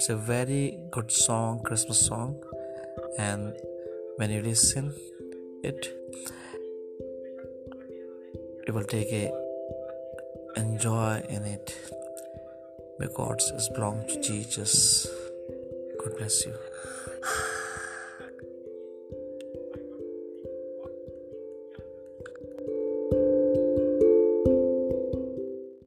it's a very good song christmas song. And when you listen it you will take a enjoy in it. Because it belongs to jesus. God bless you.